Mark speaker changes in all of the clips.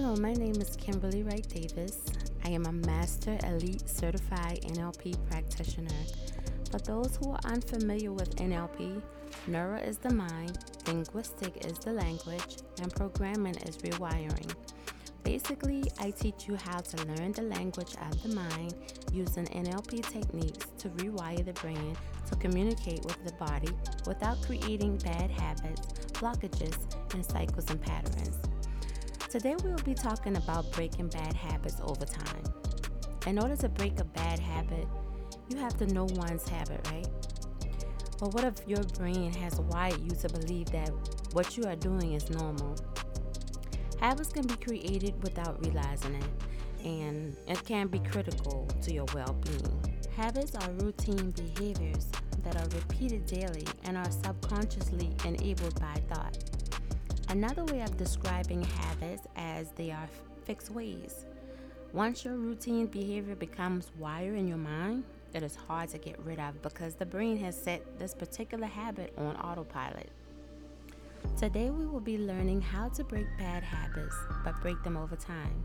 Speaker 1: Hello, my name is Kimberly Wright Davis. I am a Master Elite Certified NLP practitioner. For those who are unfamiliar with NLP, Neuro is the mind, linguistic is the language, and programming is rewiring. Basically, I teach you how to learn the language of the mind using NLP techniques to rewire the brain to communicate with the body without creating bad habits, blockages, and cycles and patterns. Today, we will be talking about breaking bad habits over time. In order to break a bad habit, you have to know one's habit, right? But what if your brain has wired you to believe that what you are doing is normal? Habits can be created without realizing it, and it can be critical to your well being. Habits are routine behaviors that are repeated daily and are subconsciously enabled by thought. Another way of describing habits as they are fixed ways. Once your routine behavior becomes wired in your mind, it is hard to get rid of because the brain has set this particular habit on autopilot. Today, we will be learning how to break bad habits, but break them over time.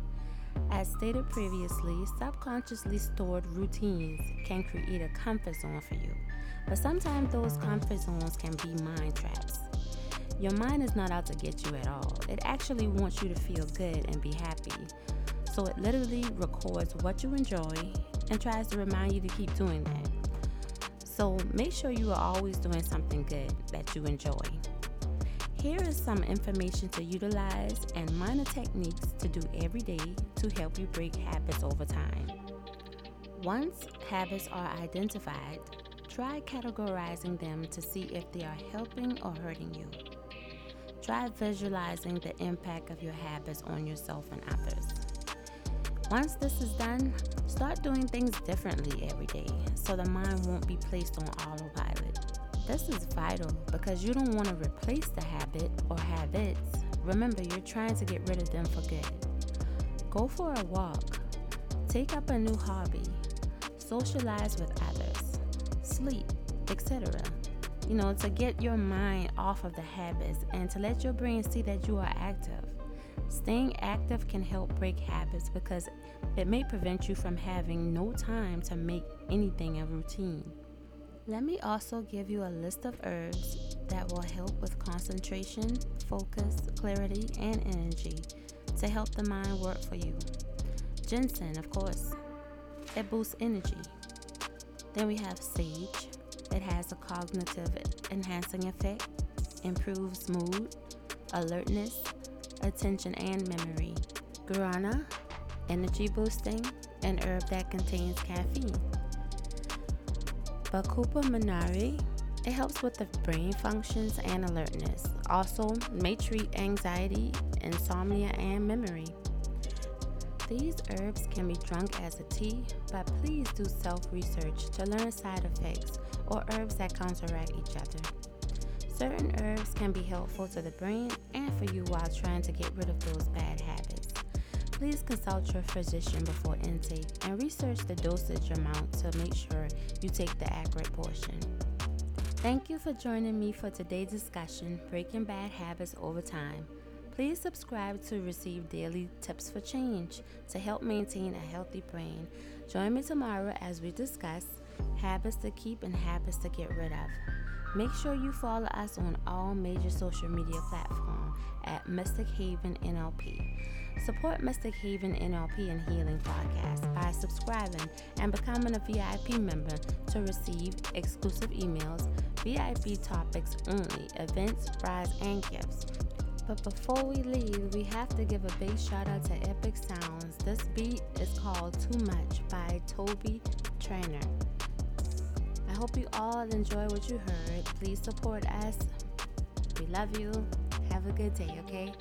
Speaker 1: As stated previously, subconsciously stored routines can create a comfort zone for you, but sometimes those comfort zones can be mind traps. Your mind is not out to get you at all, it actually wants you to feel good and be happy. So it literally records what you enjoy and tries to remind you to keep doing that. So make sure you are always doing something good that you enjoy. Here is some information to utilize and minor techniques to do every day to help you break habits over time. Once habits are identified, try categorizing them to see if they are helping or hurting you. Try visualizing the impact of your habits on yourself and others. Once this is done, start doing things differently every day so the mind won't be placed on autopilot. This is vital because you don't want to replace the habit or habits. Remember, you're trying to get rid of them for good. Go for a walk, take up a new hobby, socialize with others, sleep, etc. You know, to get your mind off of the habits and to let your brain see that you are active. Staying active can help break habits because it may prevent you from having no time to make anything a routine. Let me also give you a list of herbs that will help with concentration, focus, clarity, and energy to help the mind work for you. Ginseng, of course, it boosts energy. Then we have sage, it has a cognitive enhancing effect, improves mood, alertness, attention, and memory. Guarana, energy boosting, an herb that contains caffeine. Bacopa monnieri, it helps with the brain functions and alertness. Also, may treat anxiety, insomnia, and memory. These herbs can be drunk as a tea, but please do self research to learn side effects or herbs that counteract each other. Certain herbs can be helpful to the brain and for you while trying to get rid of those bad habits please consult your physician before intake and research the dosage amount to make sure you take the accurate portion. Thank you for joining me for today's discussion Breaking Bad Habits Over Time. Please subscribe to receive daily tips for change to help maintain a healthy brain. Join me tomorrow as we discuss habits to keep and habits to get rid of. Make sure you follow us on all major social media platforms at Mystic Haven NLP. Support Mystic Haven NLP and Healing podcast by subscribing and becoming a VIP member to receive exclusive emails, VIP topics only, events, prize, and gifts. But before we leave, we have to give a big shout out to Epic Sounds. This beat is called Too Much by Toby Trainer. I hope you all enjoy what you heard. Please support us. We love you. Have a good day, okay?